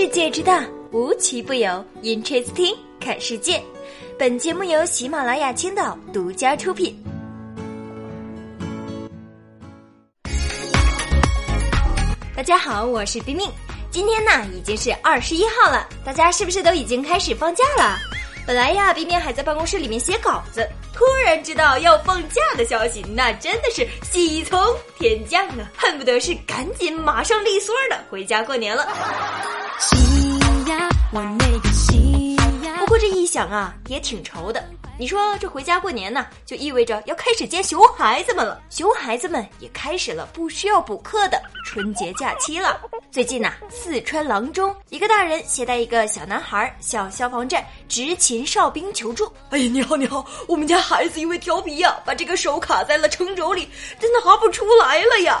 世界之大，无奇不有。Interesting，看世界。本节目由喜马拉雅青岛独家出品。大家好，我是冰冰。今天呢，已经是二十一号了，大家是不是都已经开始放假了？本来呀，冰冰还在办公室里面写稿子，突然知道要放假的消息，那真的是喜从天降啊，恨不得是赶紧马上利索的回家过年了。我那个不过这一想啊，也挺愁的。你说这回家过年呢，就意味着要开始接熊孩子们了。熊孩子们也开始了不需要补课的春节假期了。最近呐，四川阆中一个大人携带一个小男孩向消防站执勤哨兵求助。哎呀，你好你好，我们家孩子因为调皮呀，把这个手卡在了撑轴里，真的拿不出来了呀。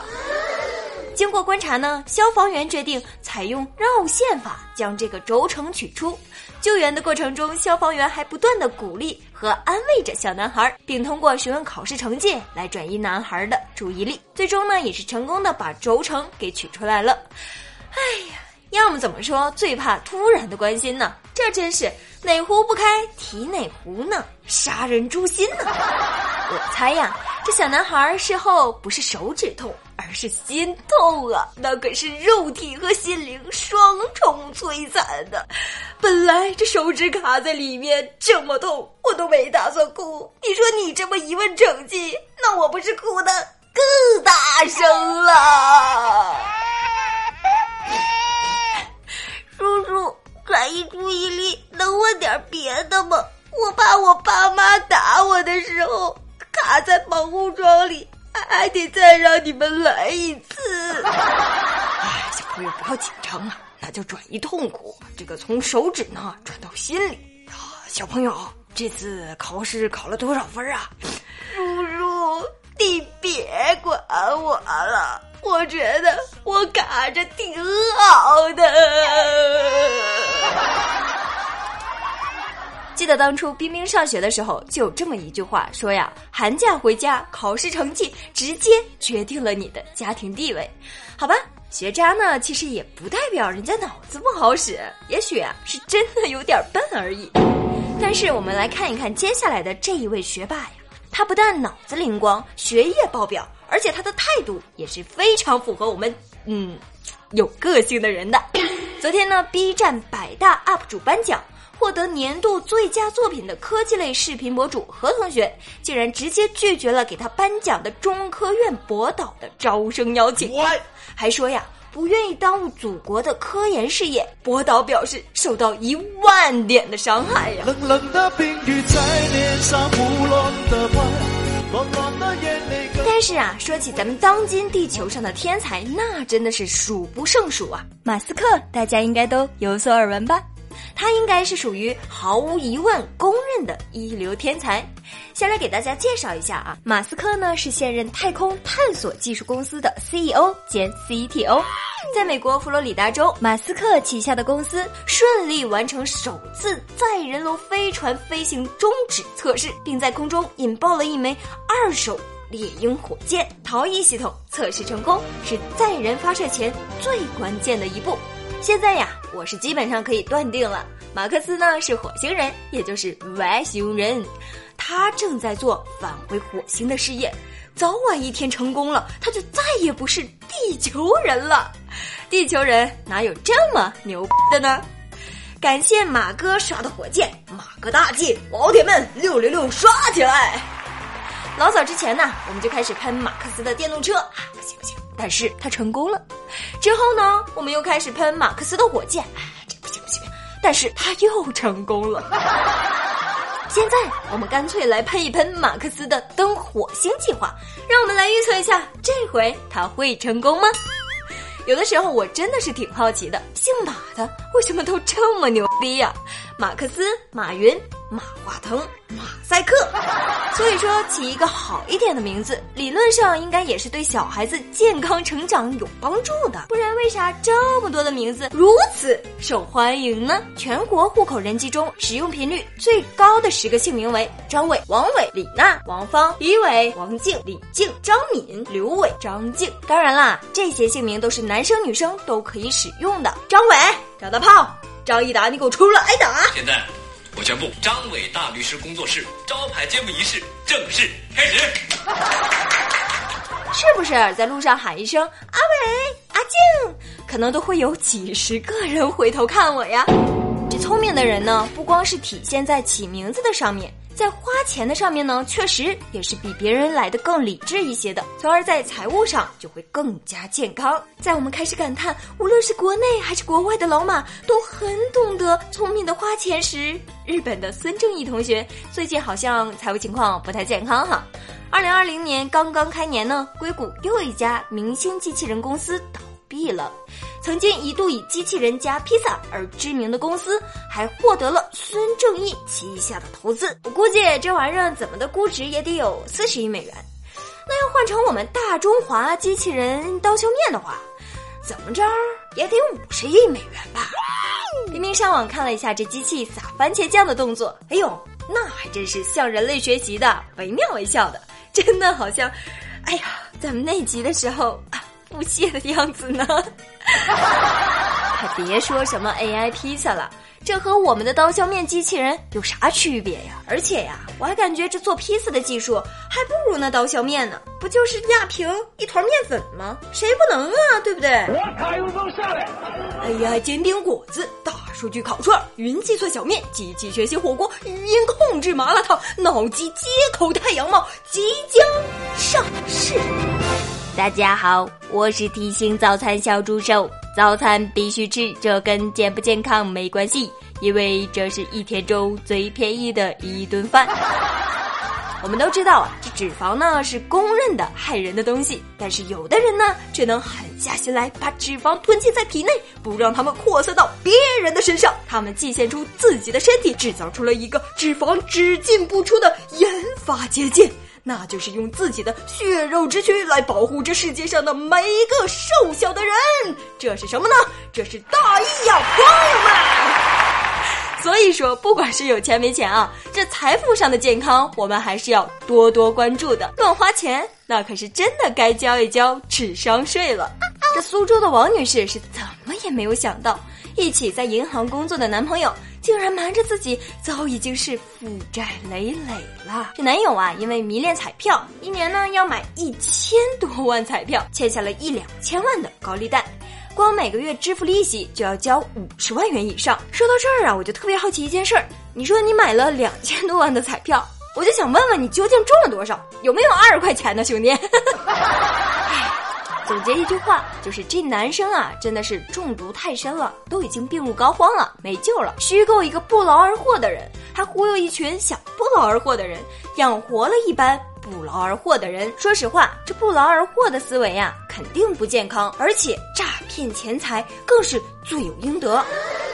经过观察呢，消防员决定采用绕线法将这个轴承取出。救援的过程中，消防员还不断的鼓励和安慰着小男孩，并通过询问考试成绩来转移男孩的注意力。最终呢，也是成功的把轴承给取出来了。哎呀，要么怎么说最怕突然的关心呢？这真是哪壶不开提哪壶呢？杀人诛心呢！我猜呀，这小男孩事后不是手指痛。而是心痛啊，那可是肉体和心灵双重摧残的。本来这手指卡在里面这么痛，我都没打算哭。你说你这么一问成绩，那我不是哭的更大声了？叔叔，转移注意力，能问点别的吗？我怕我爸妈打我的时候卡在防护装里。还得再让你们来一次。哎，小朋友不要紧张啊，那叫转移痛苦。这个从手指呢转到心里啊。小朋友，这次考试考了多少分啊？叔叔，你别管我了，我觉得我卡着挺好的。得当初冰冰上学的时候，就有这么一句话说呀：“寒假回家，考试成绩直接决定了你的家庭地位。”好吧，学渣呢，其实也不代表人家脑子不好使，也许啊是真的有点笨而已。但是我们来看一看接下来的这一位学霸呀，他不但脑子灵光，学业爆表，而且他的态度也是非常符合我们嗯有个性的人的。昨天呢，B 站百大 UP 主颁奖。获得年度最佳作品的科技类视频博主何同学，竟然直接拒绝了给他颁奖的中科院博导的招生邀请，还说呀不愿意耽误祖国的科研事业。博导表示受到一万点的伤害呀。但是啊，说起咱们当今地球上的天才，那真的是数不胜数啊。马斯克，大家应该都有所耳闻吧？他应该是属于毫无疑问公认的一流天才。先来给大家介绍一下啊，马斯克呢是现任太空探索技术公司的 CEO 兼 CTO，在美国佛罗里达州，马斯克旗下的公司顺利完成首次载人龙飞船飞行终止测试，并在空中引爆了一枚二手猎鹰火箭。逃逸系统测试成功，是载人发射前最关键的一步。现在呀，我是基本上可以断定了，马克思呢是火星人，也就是外星人，他正在做返回火星的事业，早晚一天成功了，他就再也不是地球人了。地球人哪有这么牛的呢？感谢马哥刷的火箭，马哥大计，老铁们六六六刷起来！老早之前呢，我们就开始喷马克思的电动车啊，不行不行。但是他成功了，之后呢，我们又开始喷马克思的火箭，哎，这不行不行，但是他又成功了。现在我们干脆来喷一喷马克思的登火星计划，让我们来预测一下，这回他会成功吗？有的时候我真的是挺好奇的，姓马的为什么都这么牛逼呀？马克思、马云、马化腾、马赛克。所以说，起一个好一点的名字，理论上应该也是对小孩子健康成长有帮助的。不然，为啥这么多的名字如此受欢迎呢？全国户口人机中使用频率最高的十个姓名为张伟、王伟、李娜、王芳、李伟、王静、李静、张敏、刘伟、张静。当然啦，这些姓名都是男生女生都可以使用的。张伟。张大炮，张一达，你给我出来挨打！现在，我宣布，张伟大律师工作室招牌揭幕仪式正式开始。是不是在路上喊一声“阿伟、阿静”，可能都会有几十个人回头看我呀？这聪明的人呢，不光是体现在起名字的上面。在花钱的上面呢，确实也是比别人来的更理智一些的，从而在财务上就会更加健康。在我们开始感叹无论是国内还是国外的老马都很懂得聪明的花钱时，日本的孙正义同学最近好像财务情况不太健康哈。二零二零年刚刚开年呢，硅谷又一家明星机器人公司倒闭了。曾经一度以机器人加披萨而知名的公司，还获得了孙正义旗下的投资。我估计这玩意儿怎么的估值也得有四十亿美元。那要换成我们大中华机器人刀削面的话，怎么着也得五十亿美元吧？明明上网看了一下这机器撒番茄酱的动作，哎呦，那还真是向人类学习的，惟妙惟肖的，真的好像，哎呀，咱们那集的时候啊。不屑的样子呢？还别说什么 AI 披萨了，这和我们的刀削面机器人有啥区别呀？而且呀，我还感觉这做披萨的技术还不如那刀削面呢，不就是压平一团面粉吗？谁不能啊？对不对？我卡永峰下来。哎呀，煎饼果子、大数据烤串、云计算小面、机器学习火锅、语音控制麻辣烫、脑机接口太阳帽即将上市。大家好，我是提醒早餐小助手。早餐必须吃，这跟健不健康没关系，因为这是一天中最便宜的一顿饭。我们都知道啊，这脂肪呢是公认的害人的东西，但是有的人呢却能狠下心来把脂肪囤积在体内，不让它们扩散到别人的身上。他们祭献出自己的身体，制造出了一个脂肪只进不出的研发结界。那就是用自己的血肉之躯来保护这世界上的每一个瘦小的人，这是什么呢？这是大义呀，朋友们！所以说，不管是有钱没钱啊，这财富上的健康，我们还是要多多关注的。乱花钱，那可是真的该交一交智商税了。这苏州的王女士是怎么也没有想到，一起在银行工作的男朋友。竟然瞒着自己，早已经是负债累累了。这男友啊，因为迷恋彩票，一年呢要买一千多万彩票，欠下了一两千万的高利贷，光每个月支付利息就要交五十万元以上。说到这儿啊，我就特别好奇一件事儿：你说你买了两千多万的彩票，我就想问问你究竟中了多少？有没有二十块钱呢，兄弟？总结一句话，就是这男生啊，真的是中毒太深了，都已经病入膏肓了，没救了。虚构一个不劳而获的人，还忽悠一群想不劳而获的人，养活了一般不劳而获的人。说实话，这不劳而获的思维呀，肯定不健康，而且诈骗钱财更是罪有应得。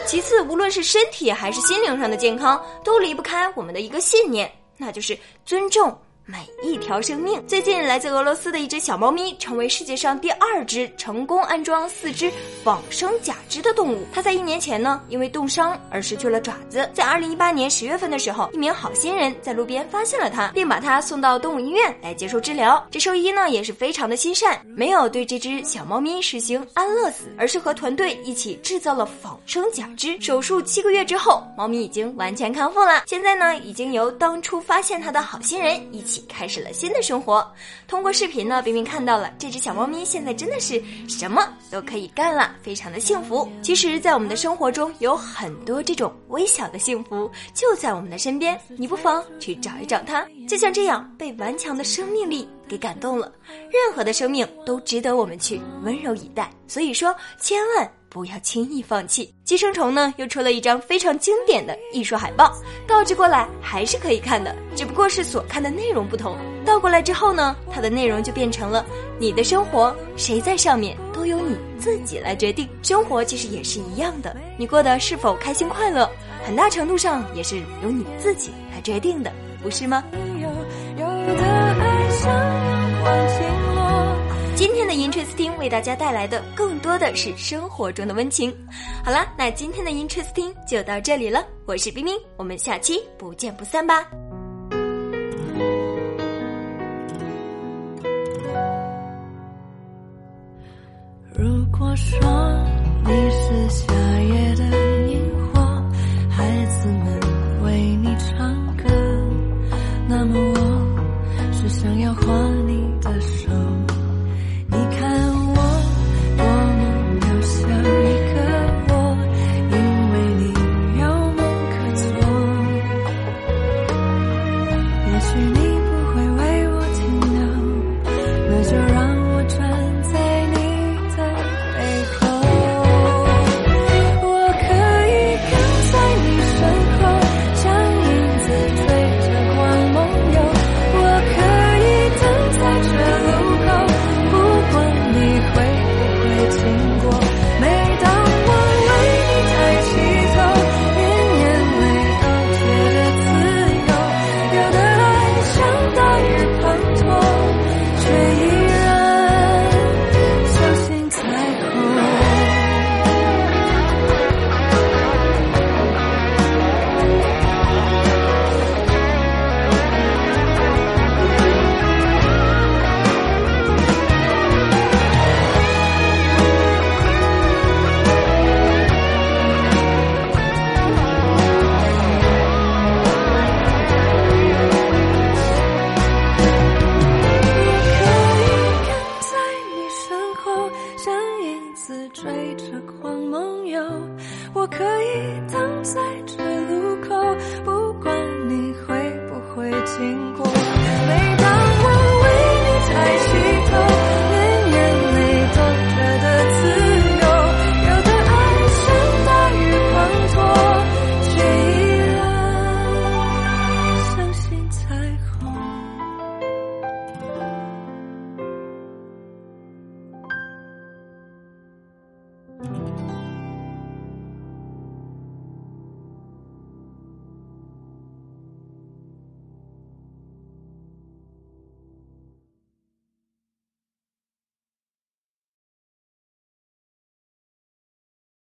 其次，无论是身体还是心灵上的健康，都离不开我们的一个信念，那就是尊重。每一条生命。最近，来自俄罗斯的一只小猫咪成为世界上第二只成功安装四只仿生假肢的动物。它在一年前呢，因为冻伤而失去了爪子。在二零一八年十月份的时候，一名好心人在路边发现了它，并把它送到动物医院来接受治疗。这兽医呢也是非常的心善，没有对这只小猫咪实行安乐死，而是和团队一起制造了仿生假肢。手术七个月之后，猫咪已经完全康复了。现在呢，已经由当初发现它的好心人一起。开始了新的生活。通过视频呢，冰冰看到了这只小猫咪现在真的是什么都可以干了，非常的幸福。其实，在我们的生活中有很多这种微小的幸福就在我们的身边，你不妨去找一找它。就像这样被顽强的生命力给感动了，任何的生命都值得我们去温柔以待。所以说，千万。不要轻易放弃。寄生虫呢，又出了一张非常经典的艺术海报，倒置过来还是可以看的，只不过是所看的内容不同。倒过来之后呢，它的内容就变成了：你的生活谁在上面，都由你自己来决定。生活其实也是一样的，你过得是否开心快乐，很大程度上也是由你自己来决定的，不是吗？今天的 Interesting 为大家带来的更多的是生活中的温情。好了，那今天的 Interesting 就到这里了。我是冰冰，我们下期不见不散吧。如果说你是夏夜的。痴狂梦游。我可以等在这路口，不管你会不会经过。